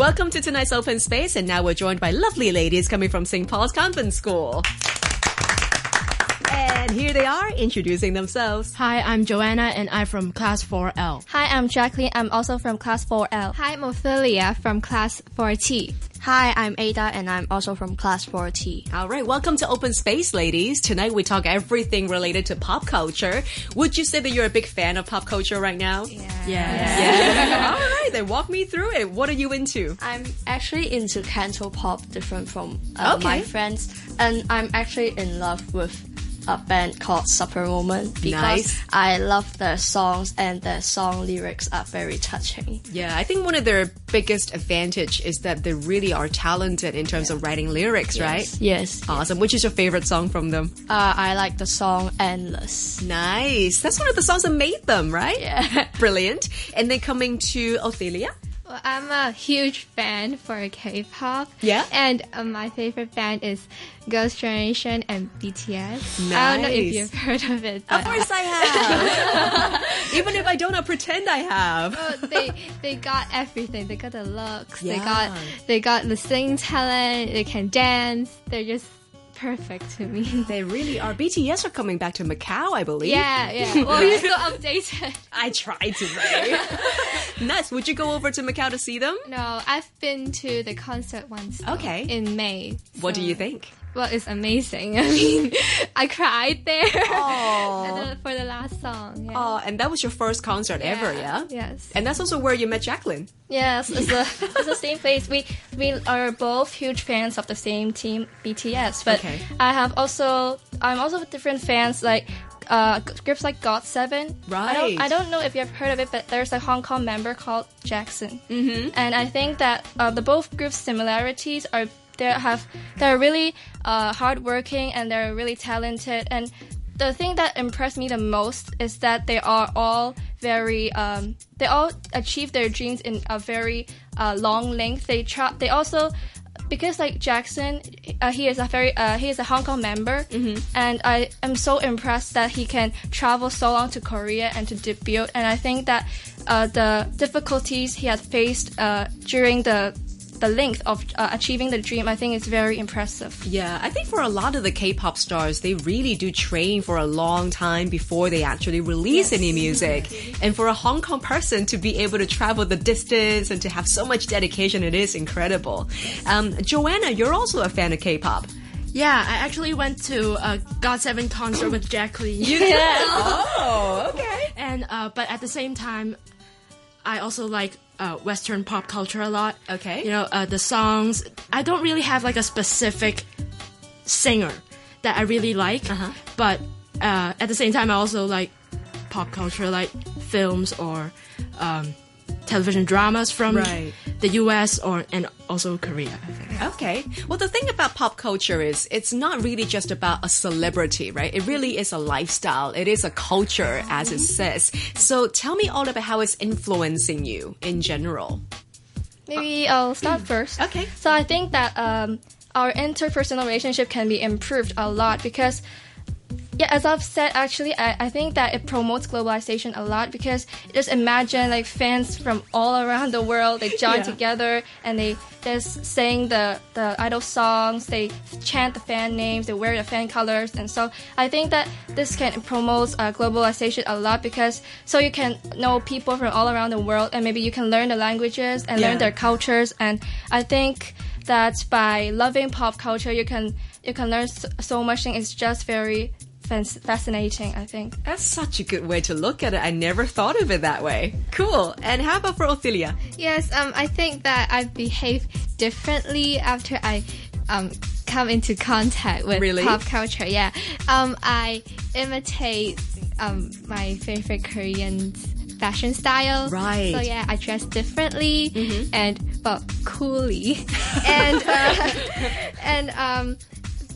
Welcome to tonight's open space, and now we're joined by lovely ladies coming from St. Paul's Convent School. And here they are introducing themselves. Hi, I'm Joanna and I'm from class 4L. Hi, I'm Jacqueline. I'm also from class 4L. Hi, I'm Ophelia from class 4T. Hi, I'm Ada and I'm also from class 4T. All right, welcome to Open Space, ladies. Tonight we talk everything related to pop culture. Would you say that you're a big fan of pop culture right now? Yes. Yeah. All right, then walk me through it. What are you into? I'm actually into canto pop, different from uh, Okay. my friends, and I'm actually in love with a band called Supper Moment because Nice. I love their songs and their song lyrics are very touching. Yeah, I think one of their biggest advantage is that they really are talented in terms of writing lyrics, right? Yes. Awesome. Which is your favorite song from them? Uh, I like the song Endless. Nice. That's one of the songs that made them, right? Yeah. Brilliant. And then coming to Ophelia. Well, I'm a huge fan for K-pop. Yeah? And um, my favorite band is Girls' Generation and BTS. Nice. I don't know if you've heard of it. Of course I have. Even if I don't, I pretend I have. Oh, they they got everything. They got the looks. Yeah. They got they got the singing talent. They can dance. They're just perfect to me. They really are. BTS are coming back to Macau, I believe. yeah, yeah. Well, you're still updated. I tried to say. nice. Would you go over to Macau to see them? No, I've been to the concert once. though, Okay. In May. What do you think? Well, it's amazing. I mean, I cried there the- for the last song. Yeah. Oh, and that was your first concert ever, yeah? Yes. And that's also where you met Jacqueline. Yes, it's the it's the same place. We we are both huge fans of the same team, BTS. But Okay. I have also I'm also with different fans like uh, groups like GOT7. I Right. don't I don't know if you've heard of it, but there's a Hong Kong member called Jackson. Mm-hmm. And I think that uh, the both groups' similarities are they have they're really uh, hardworking and they're really talented and. The thing that impressed me the most is that they are all very um, they all achieve their dreams in a very uh, long length. They try. They also because like Jackson, uh, he is a very uh, he is a Hong Kong member, and I am so impressed that he can travel so long to Korea and to debut. And I think that uh, the difficulties he had faced uh, during the the length of uh, achieving the dream, I think is very impressive. Yeah, I think for a lot of the K-pop stars, they really do train for a long time before they actually release any music. And for a Hong Kong person to be able to travel the distance and to have so much dedication, it is incredible. Um, Joanna, you're also a fan of K-pop. Yeah, I actually went to a GOT7 concert with Jacqueline. You did! Oh, okay. and uh, but at the same time, I also like uh, Western pop culture a lot. Okay. You know, uh, the songs. I don't really have like a specific singer that I really like, Uh-huh. but uh, at the same time, I also like pop culture, like films or um, television dramas from Right. the U.S. or and also Korea. Okay. Well, the thing about pop culture is it's not really just about a celebrity, right? It really is a lifestyle. It is a culture, as it says. So tell me all about how it's influencing you in general. Maybe I'll start first. Okay. So I think that um, our interpersonal relationship can be improved a lot because, yeah, as I've said, actually, I, I think that it promotes globalization a lot because just imagine like fans from all around the world they join Yeah. together and they just sing the the idol songs, they chant the fan names, they wear the fan colors, and so I think that this can promote uh, globalization a lot because so you can know people from all around the world and maybe you can learn the languages and Yeah. learn their cultures and I think that by loving pop culture you can you can learn so, so much things it's just very fascinating I think That's such a good way to look at it. I never thought of it that way. Cool. And how about for Ophelia? Yes, um, I think that I behave differently after I um, come into contact with Really? pop culture. Yeah, um, I imitate um, my favorite Korean fashion style. Right. So yeah, I dress differently and well, coolly, and uh, and um.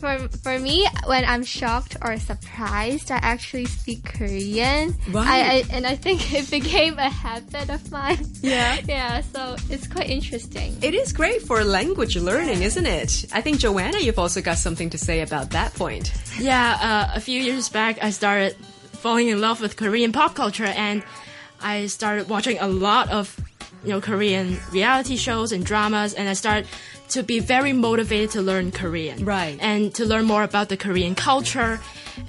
For, for me, when I'm shocked or surprised, I actually speak Korean. Right. I, I, and I think it became a habit of mine. Yeah. Yeah, so it's quite interesting. It is great for language learning, isn't it? I think Joanna, you've also got something to say about that point. Yeah, uh, a few years back, I started falling in love with Korean pop culture, and I started watching a lot of you know Korean reality shows and dramas, and I started to be very motivated to learn Korean, Right. and to learn more about the Korean culture.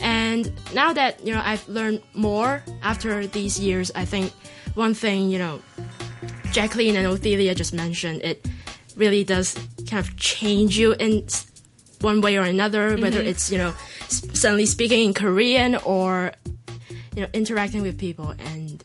And now that you know I've learned more after these years, I think one thing you know Jacqueline and Ophelia just mentioned, it really does kind of change you in one way or another, whether mm-hmm. it's, you know, suddenly speaking in Korean or, you know, interacting with people. And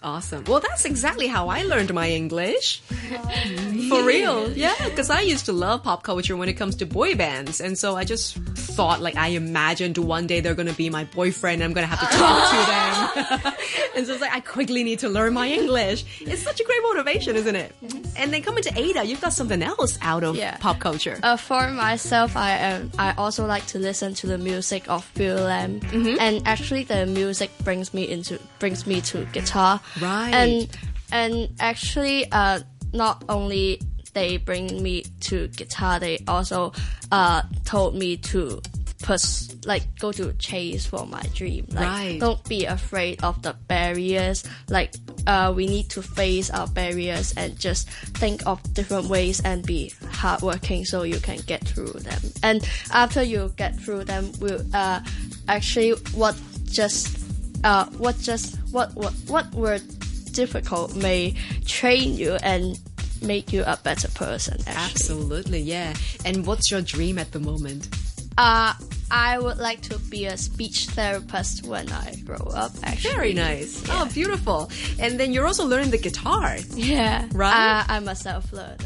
Awesome. Well, that's exactly how I learned my English. Oh, For real. Yeah, because I used to love pop culture when it comes to boy bands. And so I just thought, like, I imagined one day they're going to be my boyfriend. And I'm going to have to talk to them. and so it's like, I quickly need to learn my English. It's such a great motivation, isn't it? And then coming to Ada, you've got something else out of Yeah. pop culture. Uh, for myself, I am. I also like to listen to the music of Bill Lamb, and actually, the music brings me into brings me to guitar. Right. And and actually, uh, not only they bring me to guitar, they also uh told me to pers- like go to chase for my dream. Like Right. don't be afraid of the barriers. Like uh, we need to face our barriers and just think of different ways and be hardworking so you can get through them. And after you get through them, will uh, actually what just uh, what just what what what were difficult may train you and make you a better person. Actually. Absolutely, yeah. And what's your dream at the moment? Uh, I would like to be a speech therapist when I grow up. Actually, Very nice. Oh, beautiful. And then you're also learning the guitar. Yeah, Right? Uh, I'm a self learner.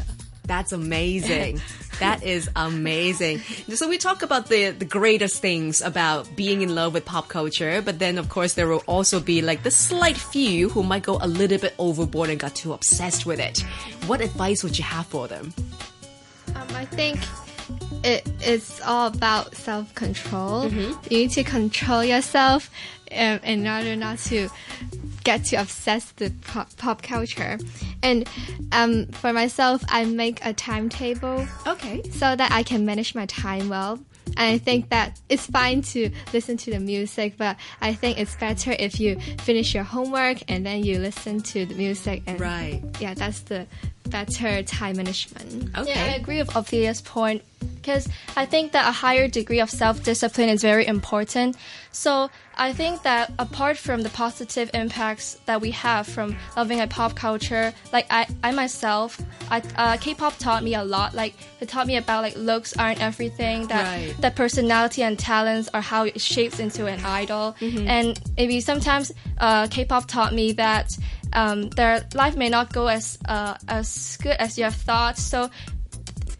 That's amazing. that is amazing. So we talk about the the greatest things about being in love with pop culture, but then of course there will also be like the slight few who might go a little bit overboard and got too obsessed with it. What advice would you have for them? Um, I think it is all about self control. You need to control yourself um, in order not to get too obsessed with pop, pop culture. And um, for myself, I make a timetable Okay. so that I can manage my time well. And I think that it's fine to listen to the music, but I think it's better if you finish your homework and then you listen to the music. And Right. yeah, that's the better time management. Okay. Yeah, I agree with Ophelia's point because I think that a higher degree of self discipline is very important. So I think that apart from the positive impacts that we have from loving a pop culture, like I, I myself, I, uh, K-pop taught me a lot. Like it taught me about like looks aren't everything. That Right. that personality and talents are how it shapes into an idol. And maybe sometimes uh, K-pop taught me that um, their life may not go as uh, as good as you have thought. So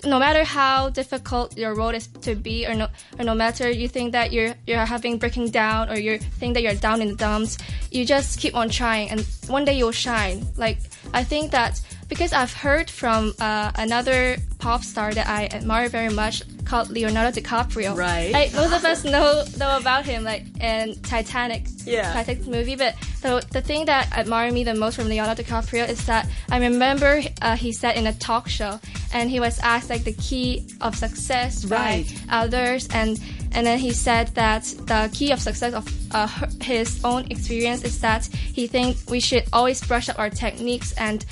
no matter how difficult your road is to be, or no, or no matter you think that you're you're having breaking down, or you think that you're down in the dumps, you just keep on trying, and one day you'll shine. Like I think that because I've heard from uh, another pop star that I admire very much called Leonardo DiCaprio. Right. Like, most of us know know about him, like in Titanic. Yeah. Titanic movie. But the the thing that admire me the most from Leonardo DiCaprio is that I remember uh, he said in a talk show, and he was asked like the key of success Right. by others, and and then he said that the key of success of uh, his own experience is that he thinks we should always brush up our techniques and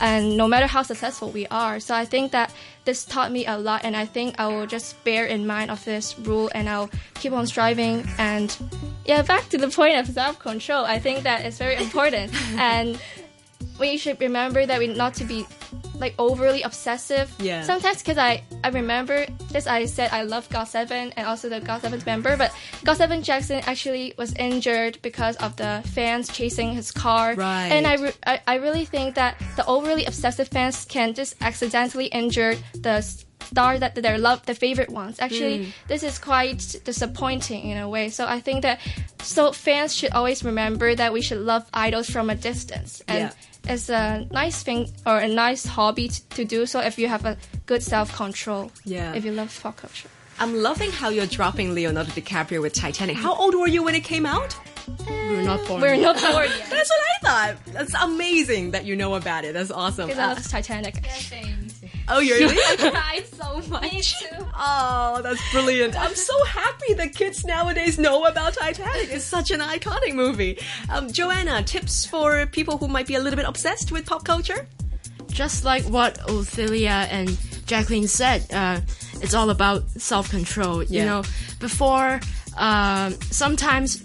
and no matter how successful we are. So I think that this taught me a lot, and I think I will just bear in mind of this rule, and I'll keep on striving. And yeah, back to the point of self control. I think that is very important, and we should remember that we not to be like overly obsessive. Yeah. Sometimes because I I remember this I said I love GOT7 and also the GOT7 member, but GOT7 Jackson actually was injured because of the fans chasing his car. Right. And I, re- I I really think that the overly obsessive fans can just accidentally injure the star that they love, the favorite ones. Actually, Mm. this is quite disappointing in a way. So I think that so fans should always remember that we should love idols from a distance and. Yeah. It's a nice thing or a nice hobby t- to do so if you have a good self control. Yeah. If you love pop culture. I'm loving how you're dropping Leonardo DiCaprio with Titanic. How old were you when it came out? we were not born. We're not born. yet. That's what I thought. That's amazing that you know about it. That's awesome. Because I love uh, Titanic. Oh, you're really? cried so much. Oh, that's brilliant. I'm so happy that kids nowadays know about Titanic. It's such an iconic movie. Um, Joanna, tips for people who might be a little bit obsessed with pop culture? Just like what Ophelia and Jacqueline said, uh, it's all about self control. Yeah. You know, before um, sometimes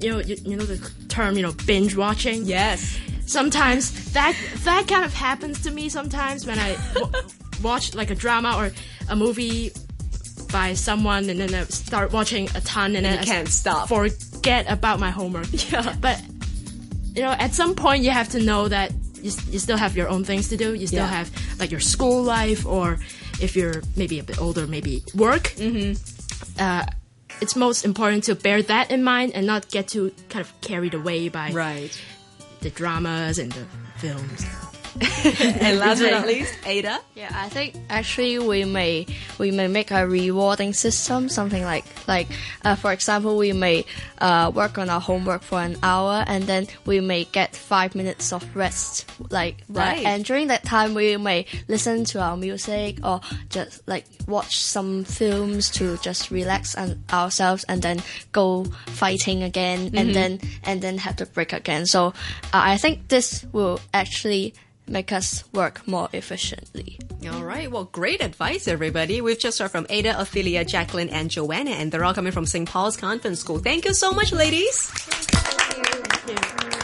you know you, you know the term you know binge watching. Yes. sometimes that that kind of happens to me sometimes when I w- watch like a drama or a movie by someone and then I start watching a ton and then you I can't stop. forget about my homework. Yeah. But you know, at some point you have to know that you, you still have your own things to do. You still Yeah. have like your school life or if you're maybe a bit older, maybe work. Mm-hmm. Uh, it's most important to bear that in mind and not get too kind of carried away by Right. the dramas and the films. And last but not least, Ada. Yeah, I think actually we may we may make a rewarding system, something like like uh, for example, we may uh, work on our homework for an hour and then we may get five minutes of rest, like that. Right. And during that time, we may listen to our music or just like watch some films to just relax and ourselves, and then go fighting again, and then and then have to break again. So uh, I think this will actually make us work more efficiently. All right. Well, great advice, everybody. We've just heard from Ada, Ophelia, Jacqueline, and Joanna, and they're all coming from St. Paul's Convent School. Thank you so much, ladies. Thank you.